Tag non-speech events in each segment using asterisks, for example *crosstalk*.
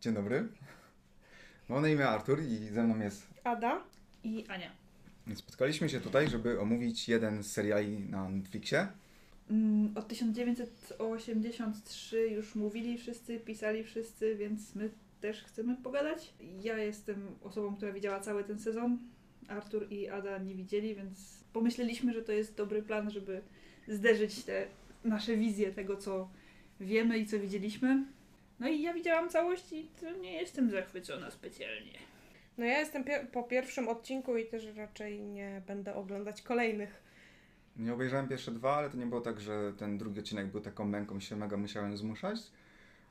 Dzień dobry. Mam na imię Artur i ze mną jest. Ada. I Ania. Spotkaliśmy się tutaj, żeby omówić jeden z seriali na Netflixie. Mm, Od 1983 już mówili wszyscy, pisali wszyscy, więc my też chcemy pogadać. Ja jestem osobą, która widziała cały ten sezon. Artur i Ada nie widzieli, więc pomyśleliśmy, że to jest dobry plan, żeby zderzyć te nasze wizje tego, co wiemy i co widzieliśmy. No i ja widziałam całość i to nie jestem zachwycona specjalnie. No ja jestem pier- po pierwszym odcinku i też raczej nie będę oglądać kolejnych. Nie obejrzałem pierwsze dwa, ale to nie było tak, że ten drugi odcinek był taką męką, się mega musiałem zmuszać.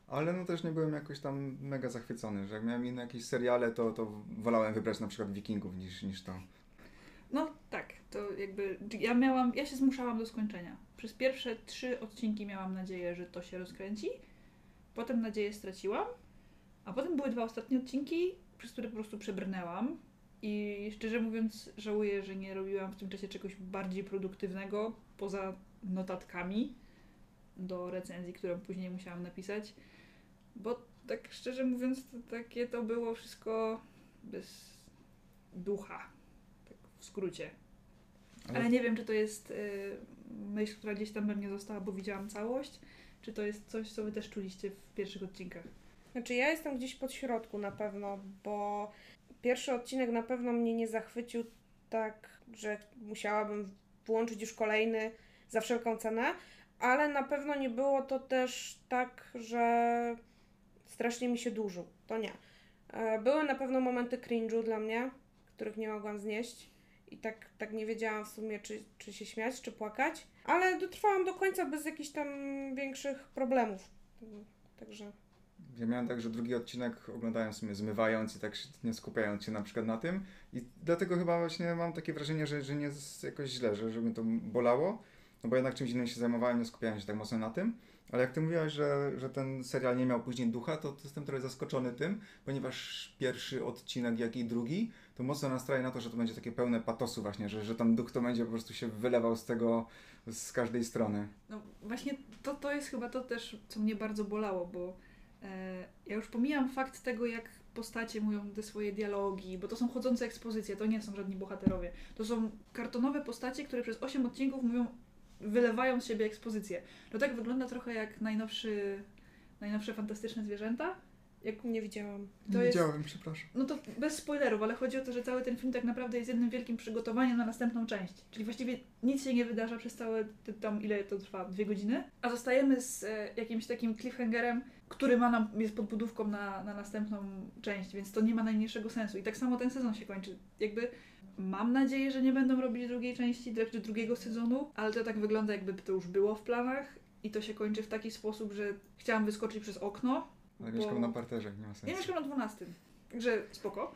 Ale no też nie byłem jakoś tam mega zachwycony, że jak miałem inne jakieś seriale, to, to wolałem wybrać na przykład Wikingów niż, niż to. No tak, to jakby ja miałam, ja się zmuszałam do skończenia. Przez pierwsze trzy odcinki miałam nadzieję, że to się rozkręci. Potem nadzieję straciłam. A potem były dwa ostatnie odcinki, przez które po prostu przebrnęłam. I szczerze mówiąc, żałuję, że nie robiłam w tym czasie czegoś bardziej produktywnego poza notatkami do recenzji, którą później musiałam napisać. Bo tak szczerze mówiąc, to takie to było wszystko bez ducha. Tak w skrócie. Ale- nie wiem, czy to jest y, myśl, która gdzieś tam we mnie została, bo widziałam całość, czy to jest coś, co wy też czuliście w pierwszych odcinkach. Znaczy ja jestem gdzieś pod środku na pewno, bo pierwszy odcinek na pewno mnie nie zachwycił tak, że musiałabym włączyć już kolejny za wszelką cenę, ale na pewno nie było to też tak, że strasznie mi się dłużył. To nie. E, Były na pewno momenty cringe'u dla mnie, których nie mogłam znieść. I tak, tak nie wiedziałam w sumie, czy, czy się śmiać, czy płakać. Ale dotrwałam do końca bez jakichś tam większych problemów. Także. Ja miałem tak, że drugi odcinek oglądałem sobie zmywając i tak się nie skupiając się na przykład na tym. I dlatego chyba właśnie mam takie wrażenie, że, że nie jest jakoś źle, że, że mnie to bolało. No bo jednak czymś innym się zajmowałem, nie skupiałem się tak mocno na tym. Ale jak ty mówiłaś, że, że ten serial nie miał później ducha, to, to jestem trochę zaskoczony tym, ponieważ pierwszy odcinek, jak i drugi, to mocno nastraja na to, że to będzie takie pełne patosu właśnie, że, że tam duch to będzie po prostu się wylewał z tego, z każdej strony. No właśnie to, to jest chyba to też, co mnie bardzo bolało, bo e, ja już pomijam fakt tego, jak postacie mówią te swoje dialogi, bo to są chodzące ekspozycje, to nie są żadni bohaterowie. To są kartonowe postacie, które przez 8 odcinków mówią, wylewają z siebie ekspozycję. To tak wygląda trochę jak najnowszy, najnowsze fantastyczne zwierzęta. Jak Nie widziałam. To nie jest- widziałem, przepraszam. No to bez spoilerów, ale chodzi o to, że cały ten film tak naprawdę jest jednym wielkim przygotowaniem na następną część. Czyli właściwie nic się nie wydarza przez całe te, tam, ile to trwa, dwie godziny, a zostajemy z e, jakimś takim cliffhangerem, który ma nam, jest podbudówką na, na następną część, więc to nie ma najmniejszego sensu. I tak samo ten sezon się kończy. Jakby mam nadzieję, że nie będą robić drugiej części, czy drugiego sezonu, ale to tak wygląda, jakby to już było w planach. I to się kończy w taki sposób, że chciałam wyskoczyć przez okno, Ale Bo- mieszkam na parterze, nie ma sensu. ja mieszkam na 12, także spoko.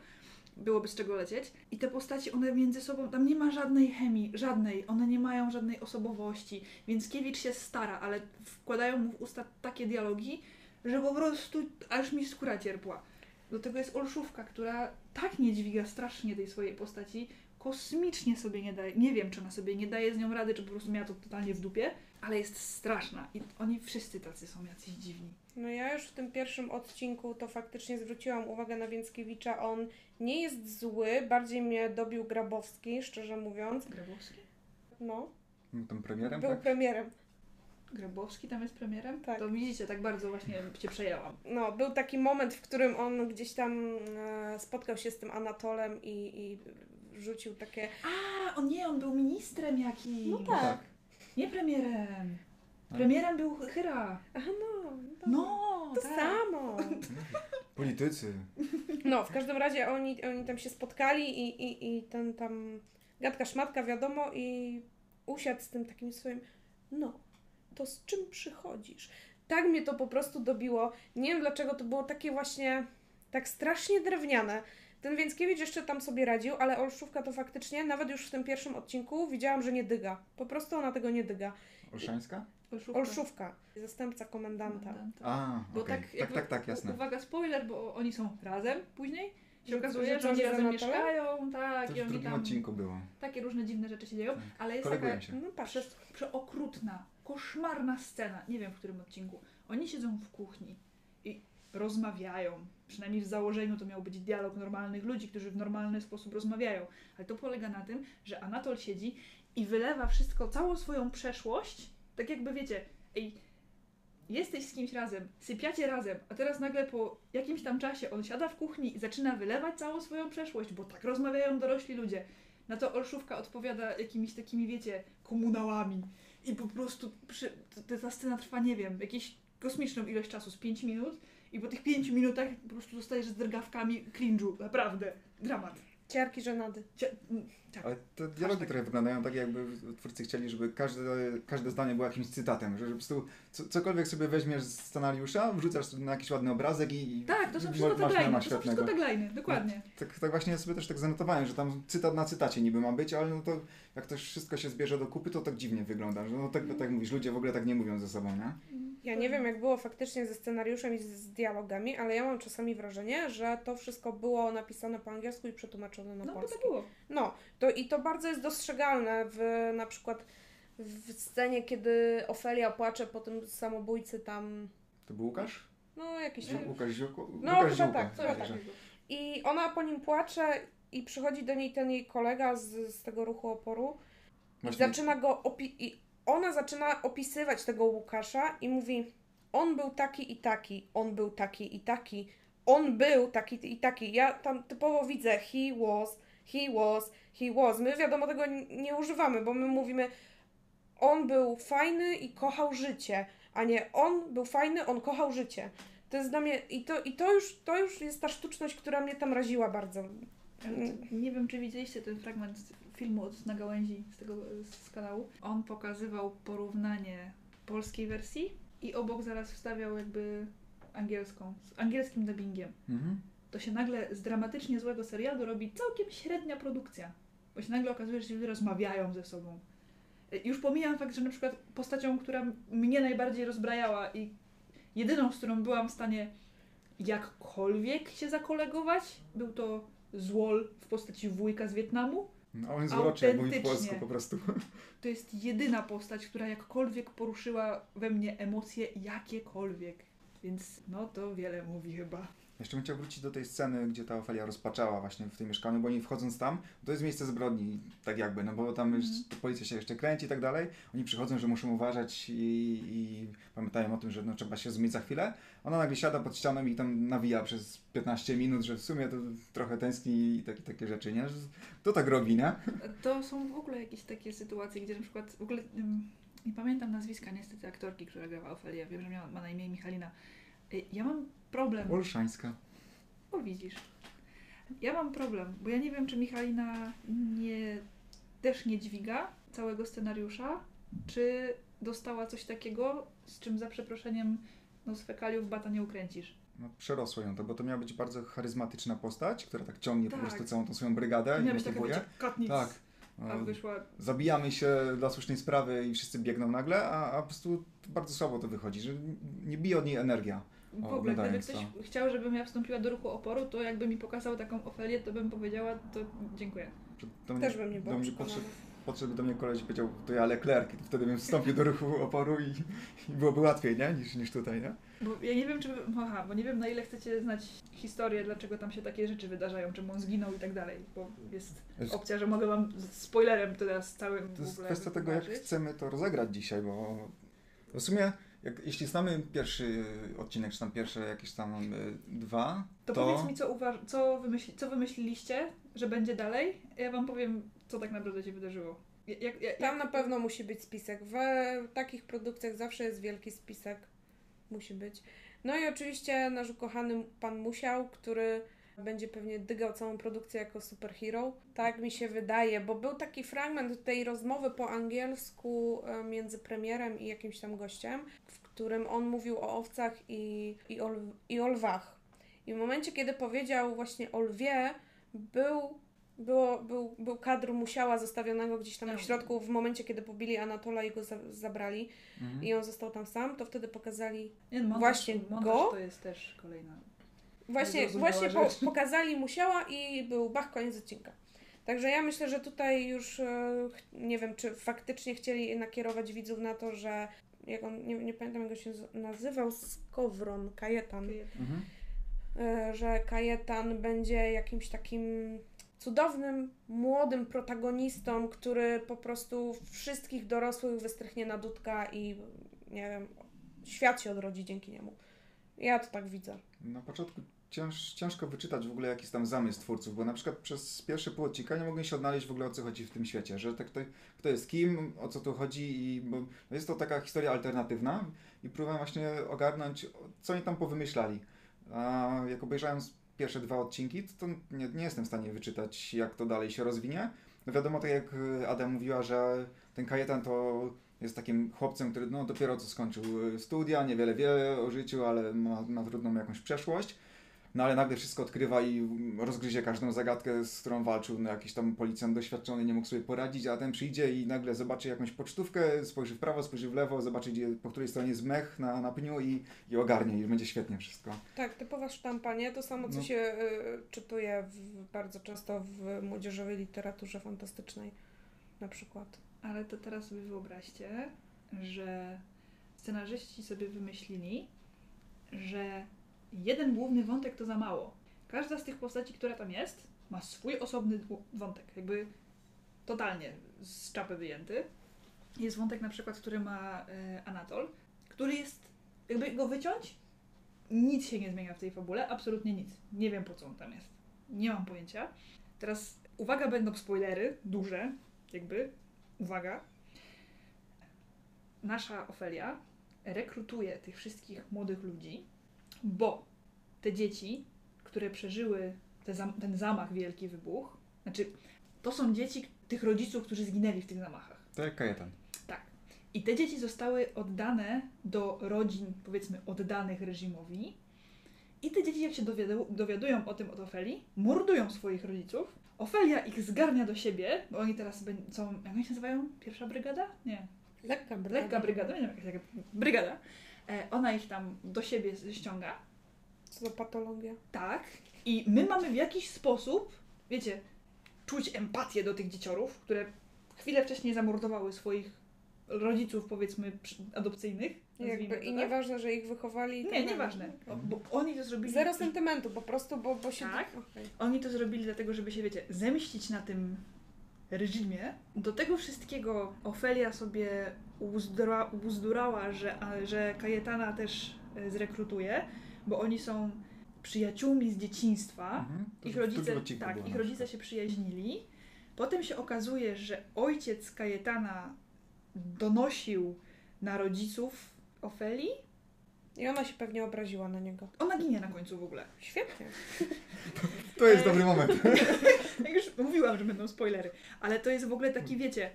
Byłoby z czego lecieć. I te postaci, one między sobą, tam nie ma żadnej chemii, żadnej. One nie mają żadnej osobowości. Więc Kiewicz się stara, ale wkładają mu w usta takie dialogi, że po prostu aż mi skóra cierpła. Do tego jest Olszówka, która tak nie dźwiga strasznie tej swojej postaci, kosmicznie sobie nie daje. Nie wiem, czy ona sobie nie daje z nią rady, czy po prostu miała to totalnie w dupie, ale jest straszna. I oni wszyscy tacy są jacyś dziwni. No ja już w tym pierwszym odcinku to faktycznie zwróciłam uwagę na Więckiewicza. On nie jest zły, bardziej mnie dobił Grabowski, szczerze mówiąc. Grabowski? No, Był tam premierem, był tak? premierem. Grabowski tam jest premierem? Tak. To widzicie, tak bardzo właśnie cię przejęłam. No, był taki moment, w którym on gdzieś tam e, spotkał się z tym Anatolem i, i rzucił takie... A, on nie, on był ministrem jakimś. No tak. Nie premierem. A. Premierem był Hyra. Aha, no, to, No, to tak. samo. *laughs* Politycy. No, w każdym razie oni, oni tam się spotkali i, i, i ten tam gadka szmatka wiadomo i usiadł z tym takim swoim no, to z czym przychodzisz? Tak mnie to po prostu dobiło. Nie wiem dlaczego to było takie właśnie tak strasznie drewniane. Ten Więckiewicz jeszcze tam sobie radził, ale Olszówka to faktycznie, nawet już w tym pierwszym odcinku widziałam, że nie dyga. Po prostu ona tego nie dyga. Olszańska? Olszówka. Olszówka, zastępca komendanta. Komendanta. A, Bo tak, tak, tak, tak, jasne. Uwaga, spoiler, bo oni są razem później. Się okazuje, że że oni razem mieszkają, tak, To i już w oni drugim tam odcinku było. takie różne dziwne rzeczy się dzieją, Tak. ale jest Kolegują taka się. No patrz. przeokrutna, koszmarna scena, nie wiem w którym odcinku. Oni siedzą w kuchni i rozmawiają, Przynajmniej w założeniu to miał być dialog normalnych ludzi, którzy w normalny sposób rozmawiają. Ale to polega na tym, że Anatol siedzi i wylewa wszystko, całą swoją przeszłość, tak jakby wiecie, ej, jesteś z kimś razem, sypiacie razem, a teraz nagle po jakimś tam czasie on siada w kuchni i zaczyna wylewać całą swoją przeszłość, bo tak rozmawiają dorośli ludzie. Na to Olszówka odpowiada jakimiś takimi, wiecie, komunałami. I po prostu przy, ta, ta scena trwa, nie wiem, jakieś kosmiczną ilość czasu, z 5 minut i po tych 5 minutach po prostu dostajesz z drgawkami cringe'u, naprawdę, dramat. Ciarki żenady. Cia- tak. Ale te dialogi tak. trochę wyglądają tak, jakby twórcy chcieli, żeby każde, każde zdanie było jakimś cytatem, że po prostu co, cokolwiek sobie weźmiesz z scenariusza, wrzucasz na jakiś ładny obrazek i, Tak, to są wszystko tagliny, to są wszystko tagliny, dokładnie. Tak, tak właśnie ja sobie też tak zanotowałem, że tam cytat na cytacie niby ma być, ale no to jak to wszystko się zbierze do kupy, to tak dziwnie wygląda. Że no tak, tak jak mówisz, ludzie w ogóle tak nie mówią ze sobą, nie? Ja nie wiem, jak było faktycznie ze scenariuszem i z, z dialogami, ale ja mam czasami wrażenie, że to wszystko było napisane po angielsku i przetłumaczone na No polski. to było. No, to i to bardzo jest dostrzegalne w na przykład w scenie, kiedy Ofelia płacze po tym samobójcy tam, To był Łukasz? no jakiś tam. Łukasz Ziółko? No, Łukasz chyba tak, chyba tak. I ona po nim płacze i przychodzi do niej ten jej kolega z, z tego ruchu oporu i Właśnie- zaczyna go opi- i ona zaczyna opisywać tego Łukasza i mówi on był taki i taki, on był taki i taki, on był taki i taki. Ja tam typowo widzę he was, he was, he was. My wiadomo tego nie używamy, bo my mówimy on był fajny i kochał życie, a nie on był fajny, on kochał życie. To jest dla mnie, i to, i to, już, to już jest ta sztuczność, która mnie tam raziła bardzo. Nie wiem, czy widzieliście ten fragment filmu od na gałęzi z tego z kanału. On pokazywał porównanie polskiej wersji i obok zaraz wstawiał jakby angielską, z angielskim dubbingiem. Mhm. To się nagle z dramatycznie złego serialu robi całkiem średnia produkcja. Bo się nagle okazuje, że ci ludzie rozmawiają ze sobą. Y, Już pomijam fakt, że na przykład postacią, która mnie najbardziej rozbrajała i jedyną, z którą byłam w stanie jakkolwiek się zakolegować, był to Złol w postaci wujka z Wietnamu. No, on uroczy, jak mówi polsku po prostu. *laughs* To jest jedyna postać, która jakkolwiek poruszyła we mnie emocje jakiekolwiek. Więc no to wiele mówi chyba. Jeszcze bym chciał wrócić do tej sceny, gdzie ta Ofelia rozpaczała właśnie w tym mieszkaniu, bo oni wchodząc tam, to jest miejsce zbrodni, tak jakby, no bo tam już policja się jeszcze kręci i tak dalej. Oni przychodzą, że muszą uważać i, i pamiętają o tym, że no, trzeba się zmyć za chwilę. Ona nagle siada pod ścianą i tam nawija przez 15 minut, że w sumie to trochę tęskni i takie, takie rzeczy, nie? To tak robi, nie? To są w ogóle jakieś takie sytuacje, gdzie na przykład w ogóle nie pamiętam nazwiska niestety aktorki, która grała Ofelię. Wiem, że miała, ma na imię Michalina. Y, Ja mam problem. Olszańska. O widzisz. Ja mam problem, bo ja nie wiem, czy Michalina nie, też nie dźwiga całego scenariusza, czy dostała coś takiego, z czym za przeproszeniem no, z fekaliów bata nie ukręcisz. No, przerosło ją to, bo to miała być bardzo charyzmatyczna postać, która tak ciągnie Tak. po prostu całą tą swoją brygadę i Miała być taka, motywuje. katnic, Tak. a wyszła zabijamy się dla słusznej sprawy i wszyscy biegną nagle, a, a po prostu bardzo słabo to wychodzi, że nie bije od niej energia. W ogóle, gdyby ktoś chciał, żebym ja wstąpiła do ruchu oporu, to jakby mi pokazał taką Ofelię, to bym powiedziała, to dziękuję. Do Też bym nie była do mnie przekonana. podszedł, podszedł do mnie koleś i powiedział, to ja Leclerc, i wtedy bym wstąpił do ruchu oporu i, i byłoby łatwiej, nie? Niż, niż tutaj, nie? Bo ja nie wiem, czy... Aha, bo nie wiem na ile chcecie znać historię, dlaczego tam się takie rzeczy wydarzają, czemu on zginął i tak dalej, bo jest Jest- opcja, że mogę wam z spoilerem teraz całym To jest kwestia tego, jak chcemy to rozegrać dzisiaj, bo w sumie jak, jeśli znamy pierwszy odcinek, czy tam pierwsze jakieś tam y, dwa, To, to, powiedz mi, co, uważ- co, wymyśli- co wymyśliliście, że będzie dalej, ja wam powiem, co tak naprawdę się wydarzyło. Jak, jak, jak, Tam na pewno musi być spisek. W takich produkcjach zawsze jest wielki spisek. Musi być. No i oczywiście nasz ukochany pan Musiał, który będzie pewnie dygał całą produkcję jako superhero. Tak mi się wydaje, bo był taki fragment tej rozmowy po angielsku e, między premierem i jakimś tam gościem, w którym on mówił o owcach i, i, o, i o lwach. I w momencie, kiedy powiedział właśnie o lwie, był było, był, był kadr musiała zostawionego gdzieś tam No. w środku w momencie, kiedy pobili Anatola i go za, zabrali mhm. i on został tam sam, to wtedy pokazali Nie, montaż, Właśnie montaż go? to jest też kolejna. Właśnie, właśnie po, pokazali musiała i był bach, koniec odcinka. Także ja myślę, że tutaj już e, nie wiem, czy faktycznie chcieli nakierować widzów na to, że jak on, nie, nie pamiętam jak się nazywał, Skowron, Kajetan. Mhm. y, że Kajetan będzie jakimś takim cudownym, młodym protagonistą, który po prostu wszystkich dorosłych wystrychnie na dudka i nie wiem, świat się odrodzi dzięki niemu. Ja to tak widzę. Na początku cięż, ciężko wyczytać w ogóle jakiś tam zamysł twórców, bo na przykład przez pierwszy pół odcinka nie mogłem się odnaleźć w ogóle o co chodzi w tym świecie, że kto, kto jest kim, o co tu chodzi i bo jest to taka historia alternatywna i próbowałem właśnie ogarnąć, co oni tam powymyślali. A jak obejrzałem pierwsze dwa odcinki, to nie, nie jestem w stanie wyczytać, jak to dalej się rozwinie. No wiadomo, tak jak Adam mówiła, że ten Kajetan to jest takim chłopcem, który no, dopiero co skończył studia, niewiele wie o życiu, ale ma, ma trudną jakąś przeszłość no ale nagle wszystko odkrywa i rozgryzie każdą zagadkę, z którą walczył no, jakiś tam policjant doświadczony, nie mógł sobie poradzić, a ten przyjdzie i nagle zobaczy jakąś pocztówkę, spojrzy w prawo, spojrzy w lewo, zobaczy gdzie, po której stronie jest mech na, na pniu i, i ogarnie i będzie świetnie wszystko. Tak, typowa sztampa, nie? To samo, co no. się y, czytuje w, bardzo często w młodzieżowej literaturze fantastycznej na przykład. Ale to teraz sobie wyobraźcie, że scenarzyści sobie wymyślili, że jeden główny wątek to za mało. Każda z tych postaci, która tam jest, ma swój osobny wątek, jakby totalnie z czapy wyjęty. Jest wątek na przykład, który ma e, Anatol, który jest, jakby go wyciąć, nic się nie zmienia w tej fabule, absolutnie nic. Nie wiem po co on tam jest. Nie mam pojęcia. Teraz uwaga, będą spoilery, duże, jakby, uwaga. Nasza Ofelia rekrutuje tych wszystkich młodych ludzi, bo te dzieci, które przeżyły te zam ten zamach, wielki wybuch, znaczy to są dzieci tych rodziców, którzy zginęli w tych zamachach. Tak jak Kajetan. Tak. I te dzieci zostały oddane do rodzin, powiedzmy, oddanych reżimowi. I te dzieci, jak się dowiadu dowiadują o tym od Ofeli, mordują swoich rodziców. Ofelia ich zgarnia do siebie, bo oni teraz są, jak oni się nazywają? Pierwsza brygada? Nie. Lekka brygada. Lekka brygada, nie wiem, jak brygada. E, ona ich tam do siebie ściąga. Co za patologia. Tak. I my mamy w jakiś sposób, wiecie, czuć empatię do tych dzieciorów, które chwilę wcześniej zamordowały swoich rodziców, powiedzmy, adopcyjnych. Jakby, I tak? nieważne, że ich wychowali. Nie, tak nieważne. Bo, bo oni to zrobili. Zero sentymentu, po prostu, bo, bo się. Tak. Okay. Oni to zrobili dlatego, żeby się, wiecie, zemścić na tym reżimie. Do tego wszystkiego Ofelia sobie uzdura, uzdurała, że, że Kajetana też e, zrekrutuje, bo oni są przyjaciółmi z dzieciństwa. Mhm, ich rodzice, tak, ich rodzice się przyjaźnili. Potem się okazuje, że ojciec Kajetana donosił na rodziców Ofeli. I ona się pewnie obraziła na niego. Ona ginie na końcu w ogóle. Świetnie. *laughs* To jest dobry moment. *laughs* Jak już mówiłam, że będą spoilery. Ale to jest w ogóle taki, wiecie,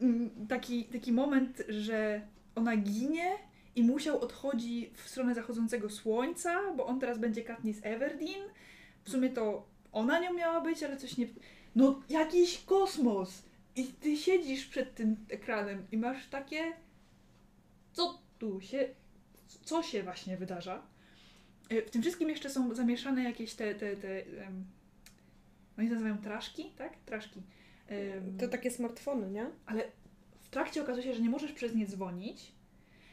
mm, taki, taki moment, że ona ginie i musiał odchodzi w stronę zachodzącego słońca, bo on teraz będzie Katniss Everdeen. W sumie to ona nią miała być, ale coś nie... No jakiś kosmos! I ty siedzisz przed tym ekranem i masz takie... Co tu się... Co się właśnie wydarza? E, w tym wszystkim jeszcze są zamieszane jakieś te... te, te um, oni nazywają traszki, tak? Traszki. Um, to takie smartfony, nie? Ale w trakcie okazuje się, że nie możesz przez nie dzwonić,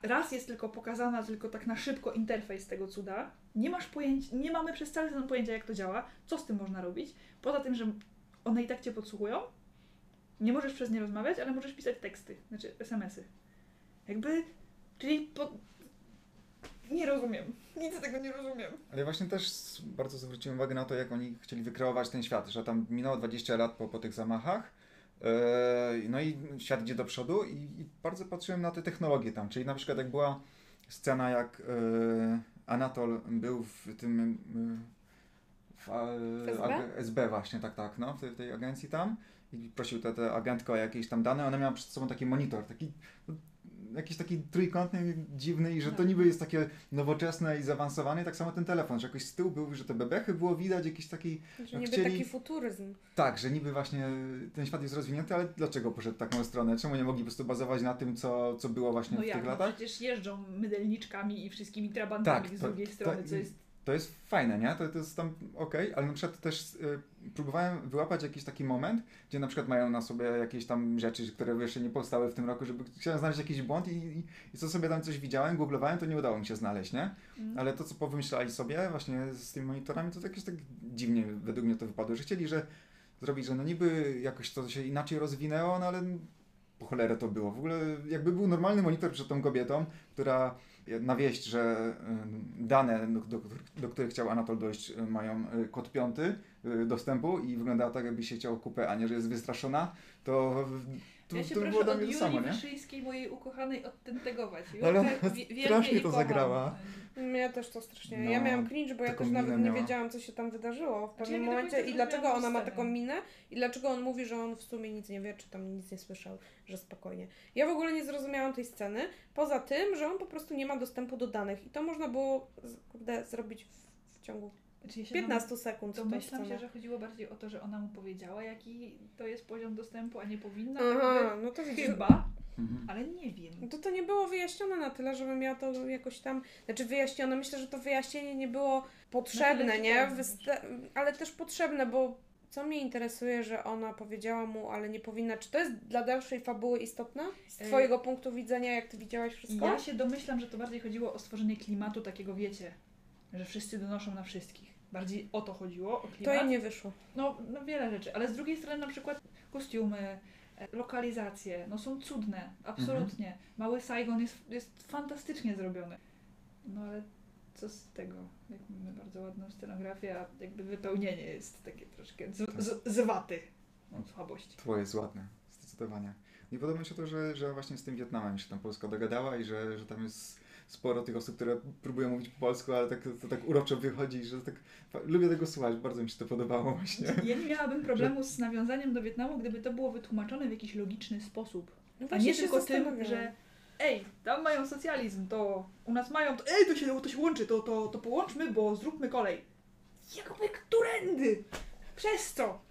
Raz jest tylko pokazana, tylko tak na szybko interfejs tego cuda. Nie masz pojęcia, nie mamy przez cały ten pojęcia, jak to działa, co z tym można robić. Poza tym, że one i tak cię podsłuchują, nie możesz przez nie rozmawiać, ale możesz pisać teksty, znaczy SMS-y. Jakby, czyli po... nie rozumiem. Nic z tego nie rozumiem. Ale właśnie też bardzo zwróciłem uwagę na to, jak oni chcieli wykreować ten świat, że tam minęło 20 lat po, po tych zamachach Yy, no i świat idzie do przodu i, i, bardzo patrzyłem na te technologie tam, czyli na przykład jak była scena jak yy, Anatol był w tym yy, w, SB? SB właśnie, tak, tak, no, w tej, w tej agencji tam i prosił tę agentkę o jakieś tam dane, ona miała przed sobą taki monitor, taki jakiś taki trójkątny, dziwny i że to tak. niby jest takie nowoczesne i zaawansowane. I tak samo ten telefon, że jakoś z tyłu był, że te bebechy było widać, jakiś taki... Że niby chcieli... taki futuryzm. Tak, że niby właśnie ten świat jest rozwinięty, ale dlaczego poszedł taką stronę? Czemu nie mogli po prostu bazować na tym, co, co było właśnie no w jak, tych no latach? przecież jeżdżą mydelniczkami i wszystkimi trabantami tak, z drugiej strony, co jest to jest fajne, nie? To, to jest tam okej, ale na przykład też y, próbowałem wyłapać jakiś taki moment, gdzie na przykład mają na sobie jakieś tam rzeczy, które jeszcze nie powstały w tym roku, żeby chciałem znaleźć jakiś błąd i, i, i co sobie tam coś widziałem, googlowałem, to nie udało mi się znaleźć, nie? Mm. Ale to, co powymyślali sobie właśnie z tymi monitorami, to jakieś tak dziwnie według mnie to wypadło, że chcieli, że zrobić, że no niby jakoś to się inaczej rozwinęło, no ale po cholerę to było. W ogóle jakby był normalny monitor przed tą kobietą, która na wieść, że y, dane, do, do, których chciał Anatol dojść, y, mają y, kod piąty dostępu i wyglądała tak, jakby się chciało kupę, a nie, że jest wystraszona, to, to, ja się to proszę od Julii? Wyszyńskiej, mojej ukochanej, odtentegować. Ale wielbię strasznie to zagrała. Ja też to strasznie. No, ja miałam cringe, bo ja też nawet nie miała. wiedziałam, co się tam wydarzyło w Znaczy, pewnym ja momencie i dlaczego ona ma taką minę i dlaczego on mówi, że on w sumie nic nie wie, czy tam nic nie słyszał, że spokojnie. Ja w ogóle nie zrozumiałam tej sceny, poza tym, że on po prostu nie ma dostępu do danych i to można było kurde, zrobić w, w ciągu Znaczy, ja się 15 sekund. Domyślam się, że chodziło bardziej o to, że ona mu powiedziała, jaki to jest poziom dostępu, a nie powinna. Aha, tak no to widzisz, chyba, Mhm. ale nie wiem. No to to nie było wyjaśnione na tyle, żebym ja to jakoś tam. Znaczy wyjaśnione, myślę, że to wyjaśnienie nie było potrzebne, nie? Wysta- ale też potrzebne, bo co mnie interesuje, że ona powiedziała mu, ale nie powinna. Czy to jest dla dalszej fabuły istotne? Z E, Twojego punktu widzenia, jak Ty widziałaś wszystko? Ja się domyślam, że to bardziej chodziło o stworzenie klimatu takiego, wiecie, że wszyscy donoszą na wszystkich. Bardziej o to chodziło, o To klimat. jej nie wyszło. No, no wiele rzeczy, ale z drugiej strony na przykład kostiumy, lokalizacje, no są cudne, absolutnie. Mhm. Mały Saigon jest, jest fantastycznie zrobiony. No ale co z tego? Jak mamy bardzo ładną scenografię, a jakby wypełnienie jest takie troszkę z, z, z waty. No, słabość. Twoje jest ładne, zdecydowanie. Nie podoba mi się to, że, że właśnie z tym Wietnamem się tam Polska dogadała i że, że tam jest sporo tych osób, które próbują mówić po polsku, ale tak, to tak uroczo wychodzi, że tak lubię tego słuchać, bardzo mi się to podobało właśnie. Ja nie miałabym problemu z nawiązaniem do Wietnamu, gdyby to było wytłumaczone w jakiś logiczny sposób. No A nie tylko tym, że ej, tam mają socjalizm, to u nas mają, to ej, to się, to się łączy, to, to, to połączmy, bo zróbmy kolej. Jakby którędy? Przez co?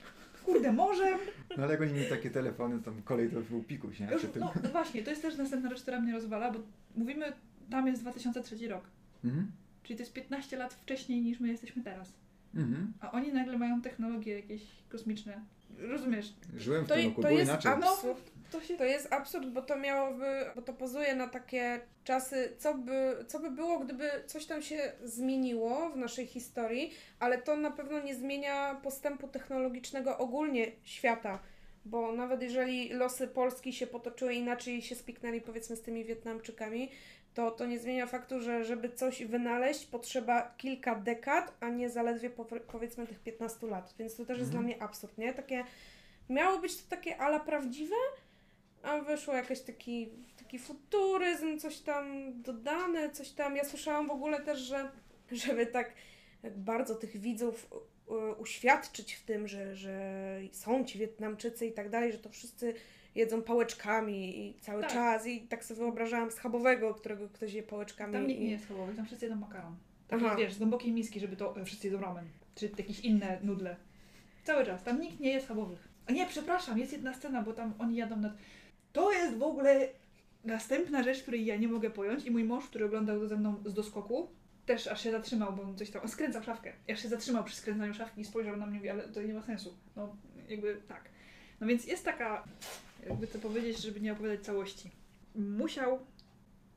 Kurde, morzem? No ale jak oni mieli takie telefony, tam kolej to był pikuś, nie? Już, tym. no właśnie, to jest też następna rzecz, która mnie rozwala, bo mówimy, tam jest 2003 rok, Mhm. czyli to jest 15 lat wcześniej niż my jesteśmy teraz. Mhm. A oni nagle mają technologie jakieś kosmiczne. Rozumiesz? Żyłem w To, tym roku, to było jest inaczej. absurd. To się To jest absurd, bo to miałoby, bo to pozuje na takie czasy, co by, co by było, gdyby coś tam się zmieniło w naszej historii, ale to na pewno nie zmienia postępu technologicznego ogólnie świata. Bo nawet jeżeli losy Polski się potoczyły inaczej i się spiknęli powiedzmy z tymi Wietnamczykami, to to nie zmienia faktu, że żeby coś wynaleźć potrzeba kilka dekad, a nie zaledwie pow- powiedzmy tych 15 lat. Więc to też jest Mhm. dla mnie absurd, nie? Takie, miało być to takie ala prawdziwe, a wyszło jakiś taki, taki futuryzm, coś tam dodane, coś tam. Ja słyszałam w ogóle też, że żeby tak bardzo tych widzów uświadczyć w tym, że, że są ci Wietnamczycy i tak dalej, że to wszyscy jedzą pałeczkami i cały Tak. czas i tak sobie wyobrażałam schabowego, którego ktoś je pałeczkami. Tam nikt nie jest schabowy, tam wszyscy jedzą makaron. Taki, Aha. wiesz, z głębokiej miski, żeby to e, wszyscy jedzą ramen. Czy jakieś inne nudle. Cały czas. Tam nikt nie jest schabowych. A nie, przepraszam, jest jedna scena, bo tam oni jadą nad... To jest w ogóle następna rzecz, której ja nie mogę pojąć i mój mąż, który oglądał to ze mną z doskoku, też aż się zatrzymał, bo on coś tam... On skręcał szafkę. Aż się zatrzymał przy skręcaniu szafki i spojrzał na mnie i mówi, ale to nie ma sensu. No, jakby tak. No więc jest taka, jakby to powiedzieć, żeby nie opowiadać całości. Musiał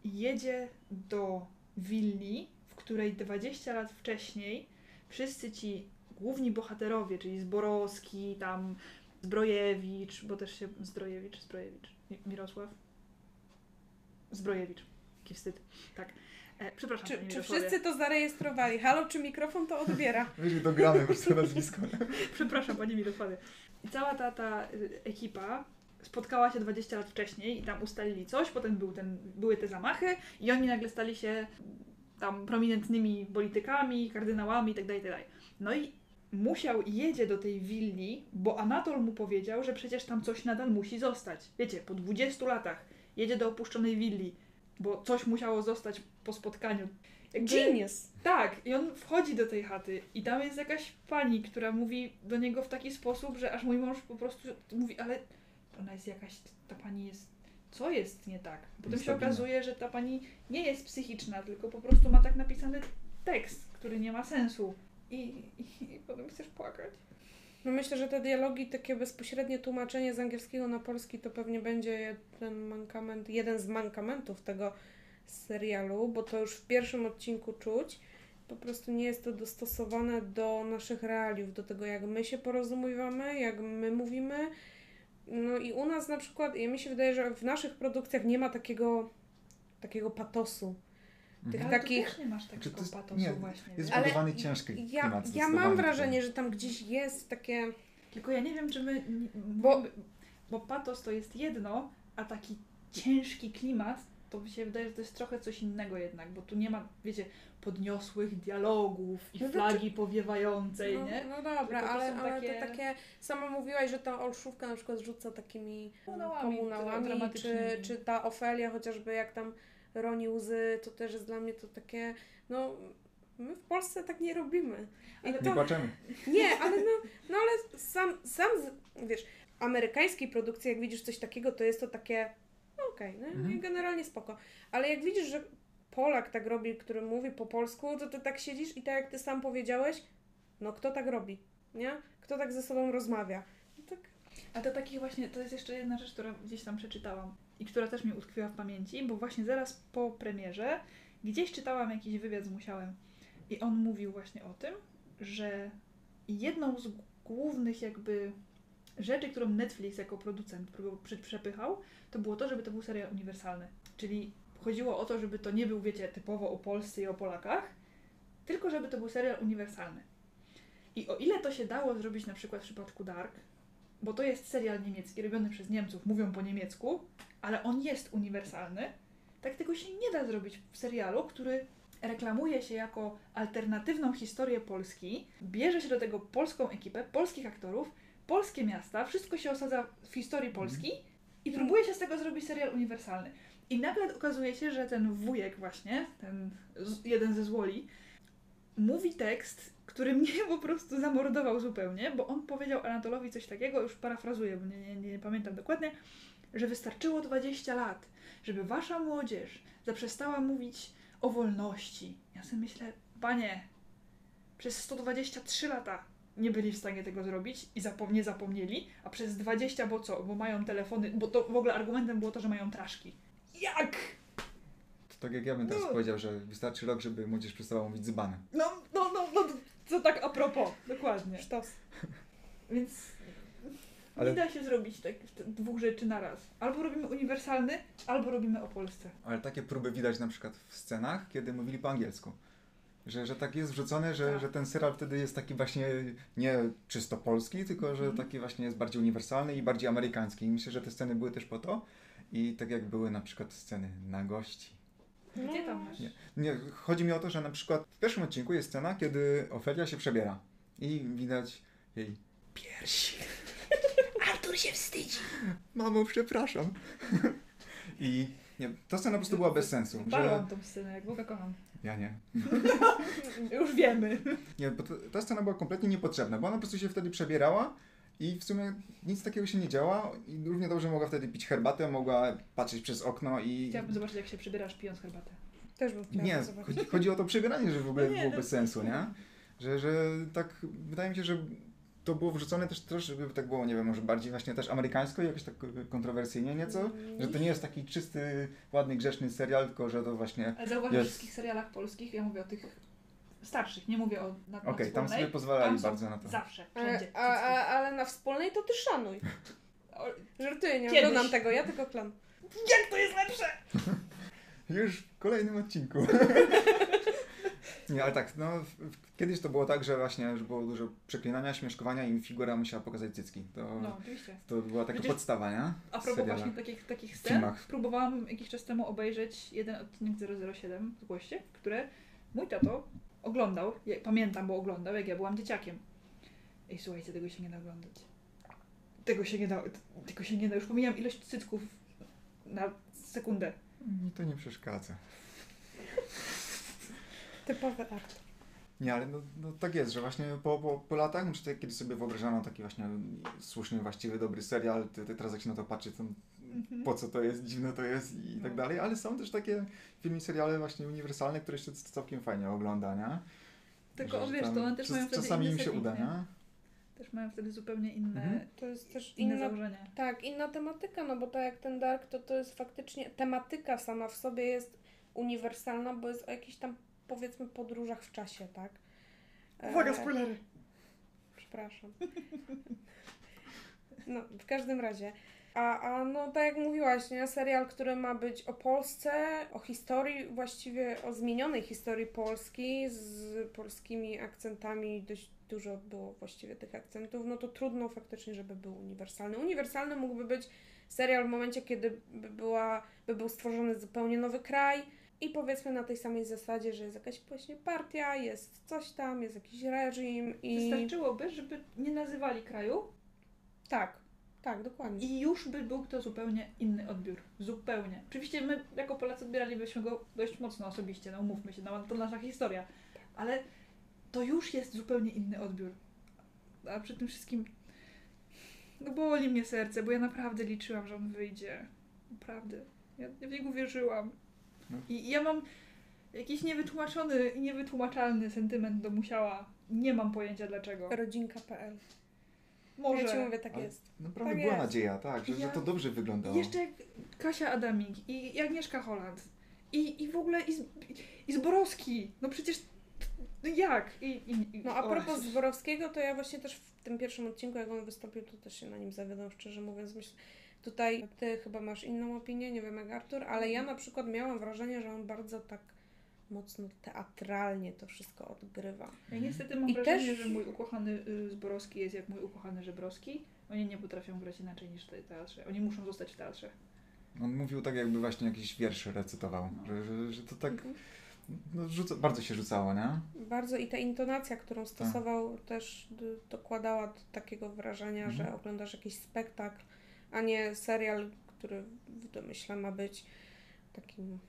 jedzie do willi, w której 20 lat wcześniej wszyscy ci główni bohaterowie, czyli Zborowski, tam Zbrojewicz, bo też się Zdrojewicz, Zbrojewicz, Mi- Mirosław? Zbrojewicz. Jaki wstyd. Tak. E, przepraszam, Czy, czy wszyscy to zarejestrowali? Halo, czy mikrofon to odbiera? *laughs* Wiesz, to gramy po prostu nazwisko. *laughs* Przepraszam, panie Mirosławie. I cała ta, ta y, ekipa spotkała się 20 lat wcześniej i tam ustalili coś, potem był ten, były te zamachy i oni nagle stali się tam prominentnymi politykami, kardynałami itd. itd. No i musiał, jedzie do tej willi, bo Anatol mu powiedział, że przecież tam coś nadal musi zostać. Wiecie, po 20 latach jedzie do opuszczonej willi, bo coś musiało zostać po spotkaniu. Jakby- Genius. tak, i on wchodzi do tej chaty i tam jest jakaś pani, która mówi do niego w taki sposób, że aż mój mąż po prostu mówi, ale ona jest jakaś, ta pani jest, co jest nie tak? Potem się okazuje, że ta pani nie jest psychiczna, tylko po prostu ma tak napisany tekst, który nie ma sensu. I, i, i potem chcesz płakać. No myślę, że te dialogi, takie bezpośrednie tłumaczenie z angielskiego na polski to pewnie będzie jeden mankament, jeden z mankamentów tego serialu, bo to już w pierwszym odcinku czuć. Po prostu nie jest to dostosowane do naszych realiów, do tego jak my się porozumiewamy, jak my mówimy. No i u nas na przykład, ja mi się wydaje, że w naszych produkcjach nie ma takiego, takiego patosu. Tych Ale takich- nie masz takiego Czy to jest- patosu nie, właśnie. Jest? Ale zbudowany ciężki Ja, klimat. ja mam tutaj. wrażenie, że tam gdzieś jest takie... Tylko ja nie wiem, czy my... Bo- Bo, patos to jest jedno, a taki ciężki klimat, to mi się wydaje, że to jest trochę coś innego jednak, bo tu nie ma, wiecie, podniosłych dialogów i No to flagi powiewającej, No, nie? no dobra, Tylko to ale, są ale takie- to takie... Sama mówiłaś, że ta olszówka na przykład rzuca takimi Komunałami komunałami, czy, czy ta Ofelia chociażby jak tam roni łzy, to też jest dla mnie to takie... No, my w Polsce tak nie robimy. I Ale Nie to, płaczemy. nie, ale no, no ale sam, sam z, wiesz, amerykańskiej produkcji, jak widzisz coś takiego, to jest to takie no okej, no, Mhm. generalnie spoko. Ale jak widzisz, że Polak tak robi, który mówi po polsku, to ty tak siedzisz i tak jak ty sam powiedziałeś, no kto tak robi, nie? Kto tak ze sobą rozmawia? A to takich właśnie, to jest jeszcze jedna rzecz, która gdzieś tam przeczytałam i która też mi utkwiła w pamięci, bo właśnie zaraz po premierze gdzieś czytałam jakiś wywiad z Musiałem i on mówił właśnie o tym, że jedną z głównych jakby rzeczy, którą Netflix jako producent przepychał, to było to, żeby to był serial uniwersalny. Czyli chodziło o to, żeby to nie był, wiecie, typowo o Polsce i o Polakach, tylko żeby to był serial uniwersalny. I o ile to się dało zrobić na przykład w przypadku Dark, bo to jest serial niemiecki, robiony przez Niemców, mówią po niemiecku, ale on jest uniwersalny, tak tego się nie da zrobić w serialu, który reklamuje się jako alternatywną historię Polski, bierze się do tego polską ekipę, polskich aktorów, polskie miasta, wszystko się osadza w historii Polski i próbuje się z tego zrobić serial uniwersalny. I nagle okazuje się, że ten wujek właśnie, ten jeden ze złoli, mówi tekst, który mnie po prostu zamordował zupełnie, bo on powiedział Anatolowi coś takiego, już parafrazuję, bo nie, nie, nie pamiętam dokładnie, że wystarczyło 20 lat, żeby wasza młodzież zaprzestała mówić o wolności. Ja sobie myślę, panie, przez 123 lata nie byli w stanie tego zrobić i nie zapomnieli, a przez 20, bo co? Bo mają telefony, bo to w ogóle argumentem było to, że mają traszki. Jak? Tak jak ja bym teraz No. powiedział, że wystarczy rok, żeby młodzież przestała mówić dzbany. No, no, no, no, co tak a propos, dokładnie. sztos. Więc Ale- nie da się zrobić tak dwóch rzeczy na raz. Albo robimy uniwersalny, albo robimy o Polsce. Ale takie próby widać na przykład w scenach, kiedy mówili po angielsku. Że, że tak jest wrzucone, że, Tak. że ten serial wtedy jest taki właśnie nie czysto polski, tylko że Mhm. taki właśnie jest bardziej uniwersalny i bardziej amerykański. I myślę, że te sceny były też po to. I tak jak były na przykład sceny nagości. Gdzie tam masz? Nie. Nie, chodzi mi o to, że na przykład w pierwszym odcinku jest scena, kiedy Ofelia się przebiera i widać jej piersi. *laughs* Artur się wstydzi. Mamo, przepraszam. I nie, ta scena po prostu była bez sensu. Że... Balą tą scenę, jak Boga kocham. Ja nie. *laughs* Już wiemy. Nie, bo ta scena była kompletnie niepotrzebna, bo ona po prostu się wtedy przebierała i w sumie nic takiego się nie działa i równie dobrze mogła wtedy pić herbatę, mogła patrzeć przez okno i... Chciałabym zobaczyć, jak się przebierasz pijąc herbatę. Też bym chciała Nie, zobaczyć. chodzi, chodzi o to przebieranie, że w ogóle No nie, było no- bez sensu, nie? Że, że tak, wydaje mi się, że to było wrzucone też troszkę, żeby tak było, nie wiem, może bardziej właśnie też amerykańsko, jakoś tak kontrowersyjnie nieco, że to nie jest taki czysty, ładny, grzeczny serial, tylko że to właśnie... Ale zauważ, Jest. w wszystkich serialach polskich, ja mówię o tych starszych, nie mówię o na, Okej, tam wspólnej. sobie pozwalali Tam bardzo na to. Zawsze, A, wszędzie. a, a, ale na wspólnej to ty szanuj. *laughs* Żartuję, nie Kiedyś. oglądam tego, ja tylko klan. Jak to jest lepsze? *laughs* Już w kolejnym odcinku. *laughs* Nie, ale tak, no w- w- kiedyś to było tak, że właśnie, że było dużo przeklinania, śmieszkowania i figura musiała pokazać cycki. To, No, oczywiście. to była taka Przecież- podstawa, nie? A propos właśnie takich, takich scen, filmach. próbowałam jakiś czas temu obejrzeć jeden odcinek 007 z Głoście, które mój tato oglądał, ja, pamiętam, bo oglądał, jak ja byłam dzieciakiem. Ej, słuchajcie, tego się nie da oglądać. Tego się nie da, tego się nie da, już pomijam ilość cycków na sekundę. Mi to nie przeszkadza. Typowy art. Nie, ale no, no tak jest, że właśnie po, po, po latach, no, czy kiedy sobie wyobrażano taki właśnie słuszny, właściwy, dobry serial, ty, ty teraz jak się na to patrzy, to. Po co to jest, dziwne to jest i tak No. dalej, ale są też takie filmy i seriale właśnie uniwersalne, które się całkiem fajnie ogląda, nie? Tylko Że wiesz, to one też czas- mają wtedy Czasami im się uda, nie? Też mają wtedy zupełnie inne, Mhm. To jest też inne inna założenia. Tak, inna tematyka, no bo tak jak ten Dark, to to jest faktycznie, tematyka sama w sobie jest uniwersalna, bo jest o jakichś tam powiedzmy podróżach w czasie, tak? E, spoilery! Przepraszam. *laughs* No, w każdym razie. A, a no, tak jak mówiłaś, nie? Serial, który ma być o Polsce, o historii, właściwie o zmienionej historii Polski z polskimi akcentami, dość dużo było właściwie tych akcentów, no to trudno faktycznie, żeby był uniwersalny. Uniwersalny mógłby być serial w momencie, kiedy by, była, by był stworzony zupełnie nowy kraj i powiedzmy na tej samej zasadzie, że jest jakaś właśnie partia, jest coś tam, jest jakiś reżim i... Wystarczyłoby, żeby nie nazywali kraju Tak, tak, dokładnie. i już by był to zupełnie inny odbiór. Zupełnie. Oczywiście my jako Polacy odbieralibyśmy go dość mocno osobiście, no umówmy się, no, to nasza historia. Ale to już jest zupełnie inny odbiór. A przy tym wszystkim no boli mnie serce, bo ja naprawdę liczyłam, że on wyjdzie. Naprawdę. Ja, ja w niego wierzyłam. No. I, I ja mam jakiś niewytłumaczony i niewytłumaczalny sentyment do Musiała. Nie mam pojęcia dlaczego. Rodzinka.pl. Może. Ja ci mówię, tak Ale jest. Naprawdę Tak była jest. nadzieja, tak, że, że Ja- to dobrze wyglądało. I jeszcze jak Kasia Adamik i Agnieszka Holland i, i w ogóle i, Z- i Zborowski. No przecież no jak? I, i, i, No a o, propos Jezus. Zborowskiego, to ja właśnie też w tym pierwszym odcinku, jak on wystąpił, to też się na nim zawiodłam, szczerze mówiąc. Myślę, tutaj ty chyba masz inną opinię, nie wiem jak Artur, ale ja na przykład miałam wrażenie, że on bardzo tak mocno teatralnie to wszystko odgrywa. Ja niestety mam I wrażenie, też- że mój ukochany y, Zborowski jest jak mój ukochany Żebrowski. Oni nie potrafią grać inaczej niż w tej teatrze. Oni muszą zostać w teatrze. On mówił tak, jakby właśnie jakieś wiersze recytował, że, że, że to tak Mhm. no, rzuca, bardzo się rzucało, nie? Bardzo i ta intonacja, którą stosował, też d- dokładała do takiego wrażenia, Mhm. że oglądasz jakiś spektakl, a nie serial, który w domyśle ma być takim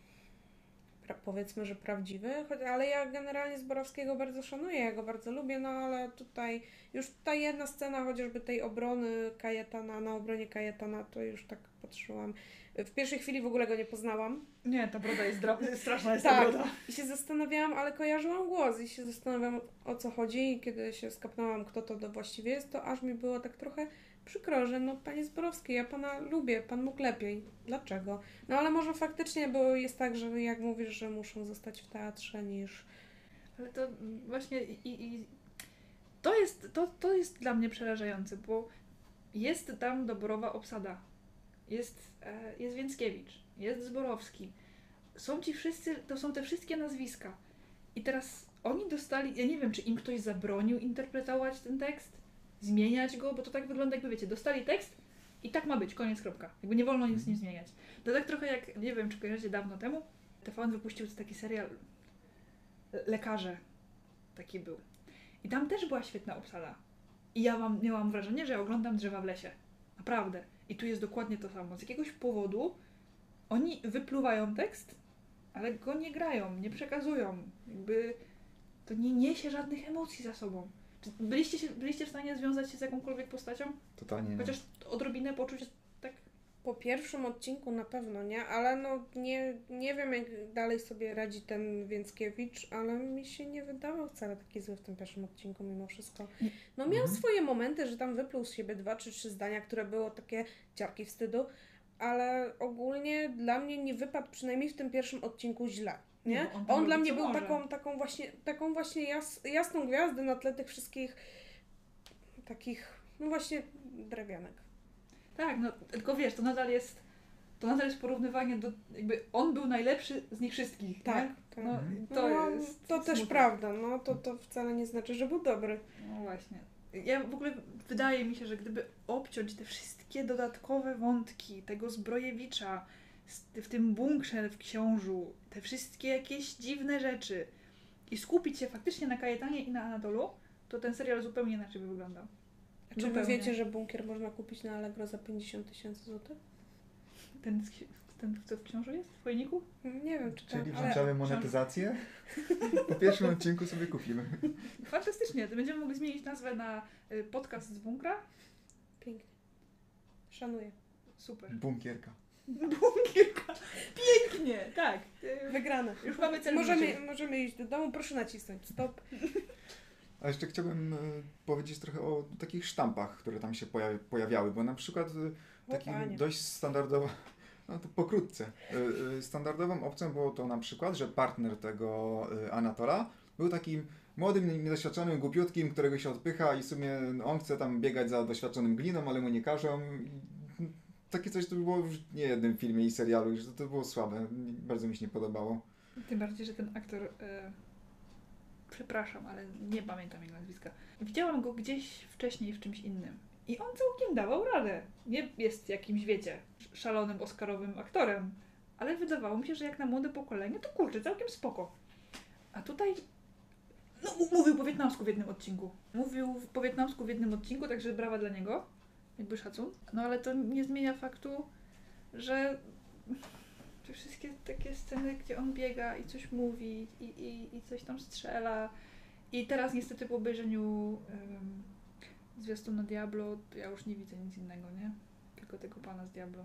powiedzmy, że prawdziwy, choć, ale ja generalnie Zborowskiego bardzo szanuję, ja go bardzo lubię, no ale tutaj już ta jedna scena chociażby tej obrony Kajetana, na obronie Kajetana, to już tak patrzyłam. W pierwszej chwili w ogóle go nie poznałam, Nie, ta broda jest dra- *laughs* straszna jest Tak. ta broda. i się zastanawiałam, ale kojarzyłam głos i się zastanawiałam o co chodzi i kiedy się skapnęłam, kto to do właściwie jest, to aż mi było tak trochę przykro, że no panie Zborowski, ja pana lubię, pan mógł lepiej. Dlaczego? No ale może faktycznie, bo jest tak, że jak mówisz, że muszą zostać w teatrze niż... Ale to właśnie i, i to, jest, to, to jest dla mnie przerażające, bo jest tam doborowa obsada. Jest, e, jest Więckiewicz, jest Zborowski. Są ci wszyscy, to są te wszystkie nazwiska. I teraz oni dostali, ja nie wiem, czy im ktoś zabronił interpretować ten tekst, zmieniać go, bo to tak wygląda, jakby wiecie, dostali tekst i tak ma być, koniec, kropka. Jakby nie wolno nic z nim zmieniać. To tak trochę jak, nie wiem, czy kojarzycie dawno temu, TVN wypuścił taki serial Lekarze. Taki był. I tam też była świetna obsada. I ja mam, miałam wrażenie, że oglądam drzewa w lesie. Naprawdę. I tu jest dokładnie to samo. Z jakiegoś powodu oni wypluwają tekst, ale go nie grają, nie przekazują. Jakby to nie niesie żadnych emocji za sobą. Czy byliście, się, byliście w stanie związać się z jakąkolwiek postacią? Totalnie nie. Chociaż odrobinę poczuć tak Po pierwszym odcinku na pewno nie, ale no nie, nie wiem jak dalej sobie radzi ten Więckiewicz, ale mi się nie wydawał wcale taki zły w tym pierwszym odcinku mimo wszystko. No miał Mhm. swoje momenty, że tam wypluł z siebie dwa czy trzy zdania, które było takie ciarki wstydu, ale ogólnie dla mnie nie wypadł przynajmniej w tym pierwszym odcinku źle. Nie? On on dla mnie był może. taką, taką właśnie, taką właśnie jas, jasną gwiazdę na tle tych wszystkich takich, no właśnie drewianek. Tak, no tylko wiesz, to nadal jest to nadal jest porównywanie do jakby on był najlepszy z nich wszystkich, Tak, nie? tak. No, Mhm. to no, jest to też smutne. prawda, no to, to wcale nie znaczy, że był dobry. No właśnie. Ja w ogóle wydaje mi się, że gdyby obciąć te wszystkie dodatkowe wątki tego Zbrojewicza w tym bunkrze w książu, te wszystkie jakieś dziwne rzeczy i skupić się faktycznie na Kajetanie i na Anatolu, to ten serial zupełnie inaczej by wyglądał. A czy wy wiecie, że bunkier można kupić na Allegro za 50 tysięcy złotych? Ten, ten, co w książu jest? W pojemniku? Nie wiem, czy tak, Czyli ale włączamy monetyzację? *laughs* Po pierwszym odcinku sobie kupimy. Fantastycznie. To będziemy mogli zmienić nazwę na y, podcast z bunkra. pięknie. Szanuję. Super. Bunkierka. Bunkierka. Pięknie, tak. Wygrane. Już mamy cel Możemy, możemy iść do domu, proszę nacisnąć stop. A jeszcze chciałbym e, powiedzieć trochę o takich sztampach, które tam się pojawi- pojawiały, bo na przykład e, panie. dość standardową, *laughs* no to pokrótce, E, standardową opcją było to na przykład, że partner tego Anatola był takim młodym, niedoświadczonym, głupiutkim, którego się odpycha i w sumie on chce tam biegać za doświadczonym gliną, ale mu nie każą. Takie coś to było w niejednym filmie i serialu, i że to było słabe. Bardzo mi się nie podobało. Tym bardziej, że ten aktor. E, przepraszam, ale nie pamiętam jego nazwiska. Widziałam go gdzieś wcześniej w czymś innym. I on całkiem dawał radę. Nie jest jakimś, wiecie, sz- szalonym oscarowym aktorem. Ale wydawało mi się, że jak na młode pokolenie, to kurczę, całkiem spoko. A tutaj. No, mówił po wietnamsku w jednym odcinku. Mówił po wietnamsku w jednym odcinku, także brawa dla niego. Jakby szacun. No ale to nie zmienia faktu, że te wszystkie takie sceny, gdzie on biega i coś mówi i, i, i coś tam strzela. I teraz niestety po obejrzeniu um, zwiastuna Diablo, to ja już nie widzę nic innego, nie? Tylko tego pana z Diablo.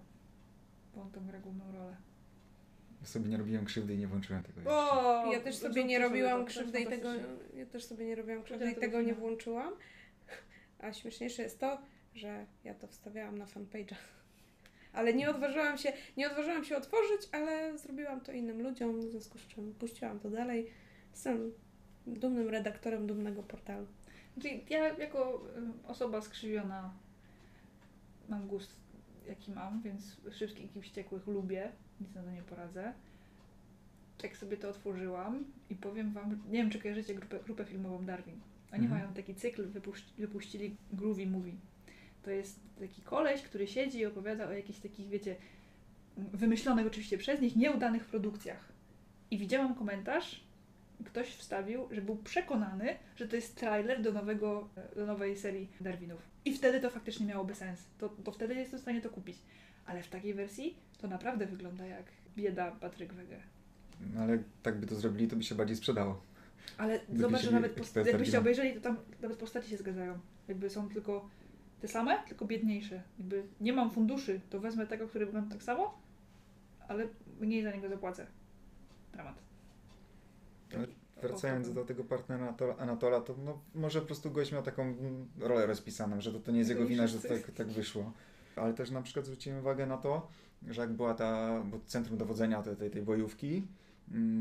Bo on tam gra główną rolę. Sobie nie robiłem krzywdy i nie włączyłem tego jeszcze. O, Ja też sobie nie robiłam krzywdy i tego, ja też sobie nie robiłam krzywdy i tego nie włączyłam. A śmieszniejsze jest to, że ja to wstawiałam na fanpage'a. *laughs* Ale nie odważyłam się, nie odważyłam się otworzyć, ale zrobiłam to innym ludziom, w związku z czym puściłam to dalej. Jestem dumnym redaktorem dumnego portalu. Znaczy, ja jako ym, osoba skrzywiona mam gust jaki mam, więc wszystkich ekip wściekłych lubię, nic na to nie poradzę. Tak sobie to otworzyłam i powiem wam, nie wiem czy kojarzycie grupę, grupę filmową Darwin. Oni Mhm. mają taki cykl, wypuści, wypuścili Groovy Movie. To jest taki koleś, który siedzi i opowiada o jakichś takich, wiecie, wymyślonych oczywiście przez nich, nieudanych produkcjach. I widziałam komentarz, ktoś wstawił, że był przekonany, że to jest trailer do, nowego, do nowej serii Darwinów. I wtedy to faktycznie miałoby sens. To, to wtedy jestem w stanie to kupić. Ale w takiej wersji to naprawdę wygląda jak bieda Patryk Wege. No ale tak by to zrobili, to by się bardziej sprzedało. Ale Gdyby zobacz, że nawet post- jakbyście obejrzeli, to tam nawet postaci się zgadzają. Jakby są tylko te same, tylko biedniejsze. Jakby nie mam funduszy, to wezmę tego, który wygląda tak samo, ale mniej za niego zapłacę. Dramat. Ale Wracając do tego partnera Anatola- to no, może po prostu gość miał taką rolę rozpisaną, że to, to nie jest jego wina, że wszyscy. tak, tak wyszło. Ale też na przykład zwróciłem uwagę na to, że jak była ta bo centrum dowodzenia tej, tej, tej bojówki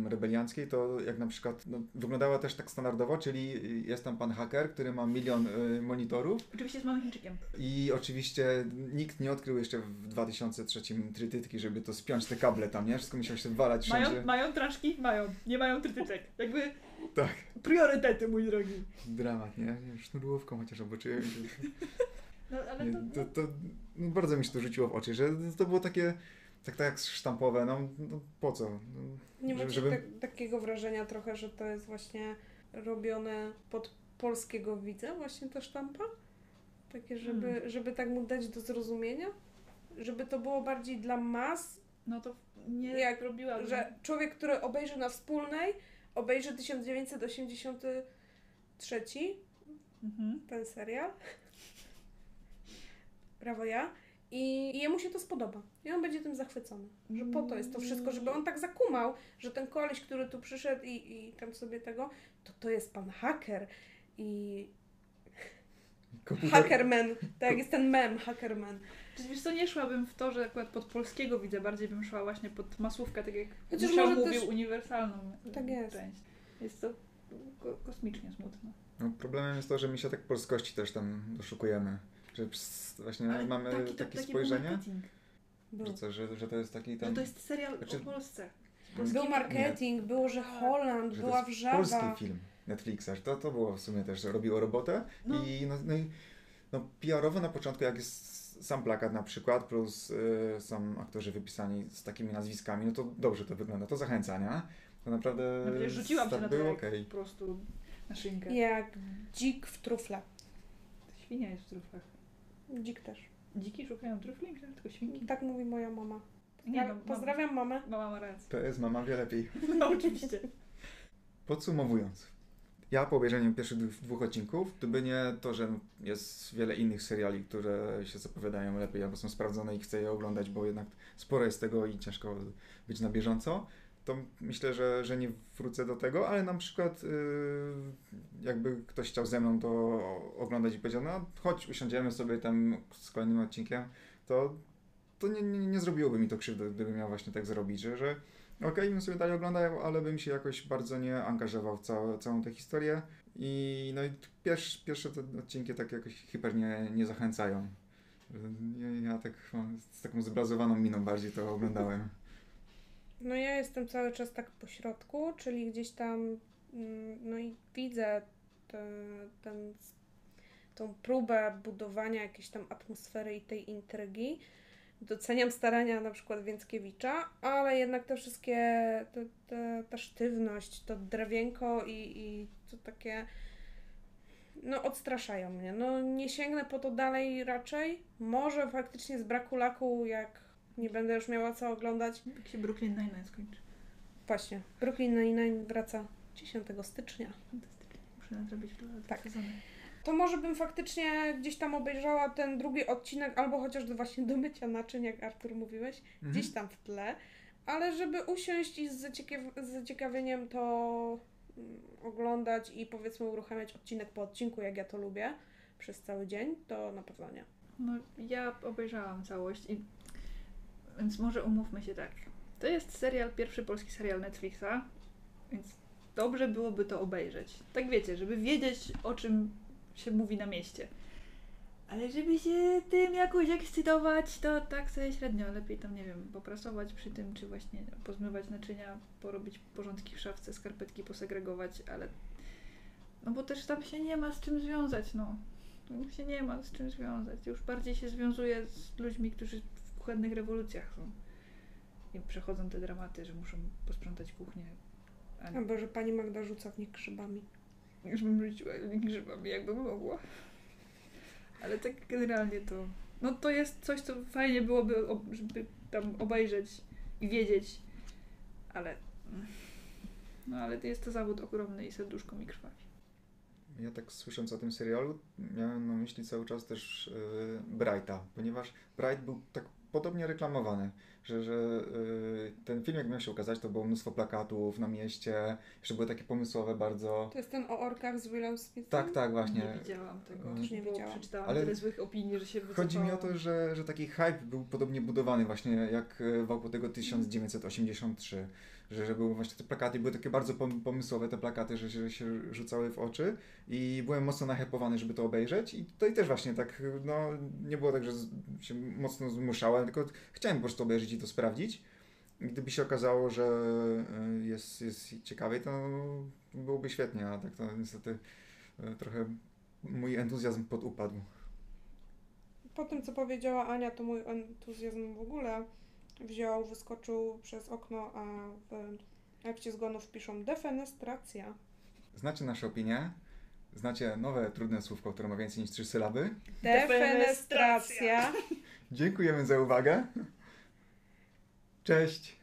rebelianckiej, to jak na przykład no, wyglądała też tak standardowo, czyli jest tam pan haker, który ma milion y, monitorów Oczywiście z małym Chińczykiem. i oczywiście nikt nie odkrył jeszcze w 2003 trytytki, żeby to spiąć te kable tam, nie? Wszystko musiało się walać wszędzie. Mają, mają transzki? Mają. Nie mają trytyczek. Jakby Tak. priorytety, mój drogi. Dramat, nie? Sznurówką chociaż oboczyłem. No ale to, to, to no, bardzo mi się to rzuciło w oczy, że to było takie tak, tak jak sztampowe, no, no po co? No, Nie Żeby- macie żeby- tak, takiego wrażenia trochę, że to jest właśnie robione pod polskiego widza, właśnie ta sztampa? Takie, żeby, Hmm. żeby tak mu dać do zrozumienia? Żeby to było bardziej dla mas, no to nie Jak- robiłabym. że człowiek, który obejrzy na wspólnej, obejrzy 1983, Mhm. ten serial, brawo ja, i, i jemu się to spodoba. I on będzie tym zachwycony. Że po to jest to wszystko, żeby on tak zakumał, że ten koleś, który tu przyszedł i, i tam sobie tego, to to jest pan haker i komputer, hackerman, tak jak jest ten mem, hackerman. Czy wiesz co, nie szłabym w to, że akurat pod polskiego widzę, bardziej bym szła właśnie pod masówkę, tak jak Chociaż może mówił też- uniwersalną y, Tak jest. część. Jest to ko- kosmicznie smutne. no, problemem jest to, że my się tak polskości też tam doszukujemy. Że właśnie Ale mamy taki, to- takie taki spojrzenie, że, co, że, że to jest taki tam... to jest serial Znaczy- o Polsce. był marketing, było, że Holland, że była wrzawa. polski film Netflixa, że to, to było w sumie też, robiło robotę No. i no, no, i no PR-owo na początku, jak jest sam plakat na przykład, plus y, są aktorzy wypisani z takimi nazwiskami, no to dobrze to wygląda, to zachęca, nie? To naprawdę No przecież rzuciłam się tak na to okej. po prostu na szynkę. Jak dzik w trufle. Świnia jest w truflach. Dzik też. Dziki szukają trufli? Że tylko świnki. Tak mówi moja mama. Nie no, Pozdrawiam mamę. Mama, mama ma rację. To jest mama wie lepiej. *laughs* No oczywiście. Podsumowując, ja po obejrzeniu pierwszych dwóch, dwóch odcinków, gdyby nie to, że jest wiele innych seriali, które się zapowiadają lepiej albo są sprawdzone i chcę je oglądać, bo jednak sporo jest tego i ciężko być na bieżąco, to myślę, że, że nie wrócę do tego, ale na przykład yy, jakby ktoś chciał ze mną to oglądać i powiedział, no chodź, usiądziemy sobie tam z kolejnym odcinkiem, to, to nie, nie, nie zrobiłoby mi to krzywdy, gdybym miał właśnie tak zrobić, że, że okej, okay, bym sobie dalej oglądał, ale bym się jakoś bardzo nie angażował w całą, całą tę historię i no i pierwsze, pierwsze te odcinki tak jakoś hiper nie, nie zachęcają. Ja, ja tak z taką zbrazowaną miną bardziej to oglądałem. *laughs* No ja jestem cały czas tak po środku, czyli gdzieś tam mm, no i widzę te, ten, tą próbę budowania jakiejś tam atmosfery i tej intrygi. Doceniam starania na przykład Więckiewicza, ale jednak te wszystkie, te, te, ta sztywność, to drewienko i, i to takie no odstraszają mnie. No nie sięgnę po to dalej raczej. Może faktycznie z braku laku, jak nie będę już miała co oglądać. Jak się Brooklyn Nine-Nine skończy. Właśnie. Brooklyn Nine-Nine wraca 10 stycznia. Fantastycznie. Muszę nadrobić tak. sezony. To może bym faktycznie gdzieś tam obejrzała ten drugi odcinek, albo chociaż do właśnie do mycia naczyń, jak Artur mówiłeś, mhm. gdzieś tam w tle. Ale żeby usiąść i z, zaciekaw- z zaciekawieniem to mm, oglądać i powiedzmy uruchamiać odcinek po odcinku, jak ja to lubię, przez cały dzień, to na pewno nie. No, ja obejrzałam całość i więc może umówmy się tak. To jest serial, pierwszy polski serial Netflixa, więc dobrze byłoby to obejrzeć. Tak wiecie, żeby wiedzieć o czym się mówi na mieście. Ale żeby się tym jakoś ekscytować, to tak sobie średnio. Lepiej tam, nie wiem, popracować przy tym, czy właśnie pozmywać naczynia, porobić porządki w szafce, skarpetki posegregować, ale no bo też tam się nie ma z czym związać, no. Tam się nie ma z czym związać. Już bardziej się związuje z ludźmi, którzy kuchennych rewolucjach są. I przechodzą te dramaty, że muszą posprzątać kuchnię. A nie... Albo że pani Magda rzuca w nich grzybami. Już bym rzuciła w nich grzybami, jakbym mogła. Ale tak generalnie to... No to jest coś, co fajnie byłoby, żeby tam obejrzeć i wiedzieć, ale... No ale jest to zawód ogromny i serduszko mi krwawi. Ja tak słysząc o tym serialu, miałem na myśli cały czas też yy, Brighta, ponieważ Bright był tak podobnie reklamowany, że, że yy, ten film jak miał się ukazać, to było mnóstwo plakatów na mieście, jeszcze były takie pomysłowe bardzo. To jest ten o orkach z Willem Smithem? Tak, tak, właśnie. Nie widziałam tego. Też nie widziałam. Przeczytałam Ale tyle złych opinii, że się wycofałam. Chodzi mi o to, że, że taki hype był podobnie budowany właśnie jak wokół tego 1983 że, że były właśnie te plakaty, były takie bardzo pomysłowe te plakaty, że, że się rzucały w oczy i byłem mocno nachepowany, żeby to obejrzeć i tutaj też właśnie tak, no nie było tak, że się mocno zmuszałem, tylko chciałem po prostu obejrzeć i to sprawdzić. Gdyby się okazało, że e, jest, jest ciekawie, to byłoby świetnie, a tak to niestety e, trochę mój entuzjazm podupadł. Po tym, co powiedziała Ania, to mój entuzjazm w ogóle wziął, wyskoczył przez okno, a w akcie zgonów piszą defenestracja. Znacie nasze opinie? Znacie nowe trudne słówko, które ma więcej niż trzy sylaby? Defenestracja. Dziękujemy za uwagę. Cześć.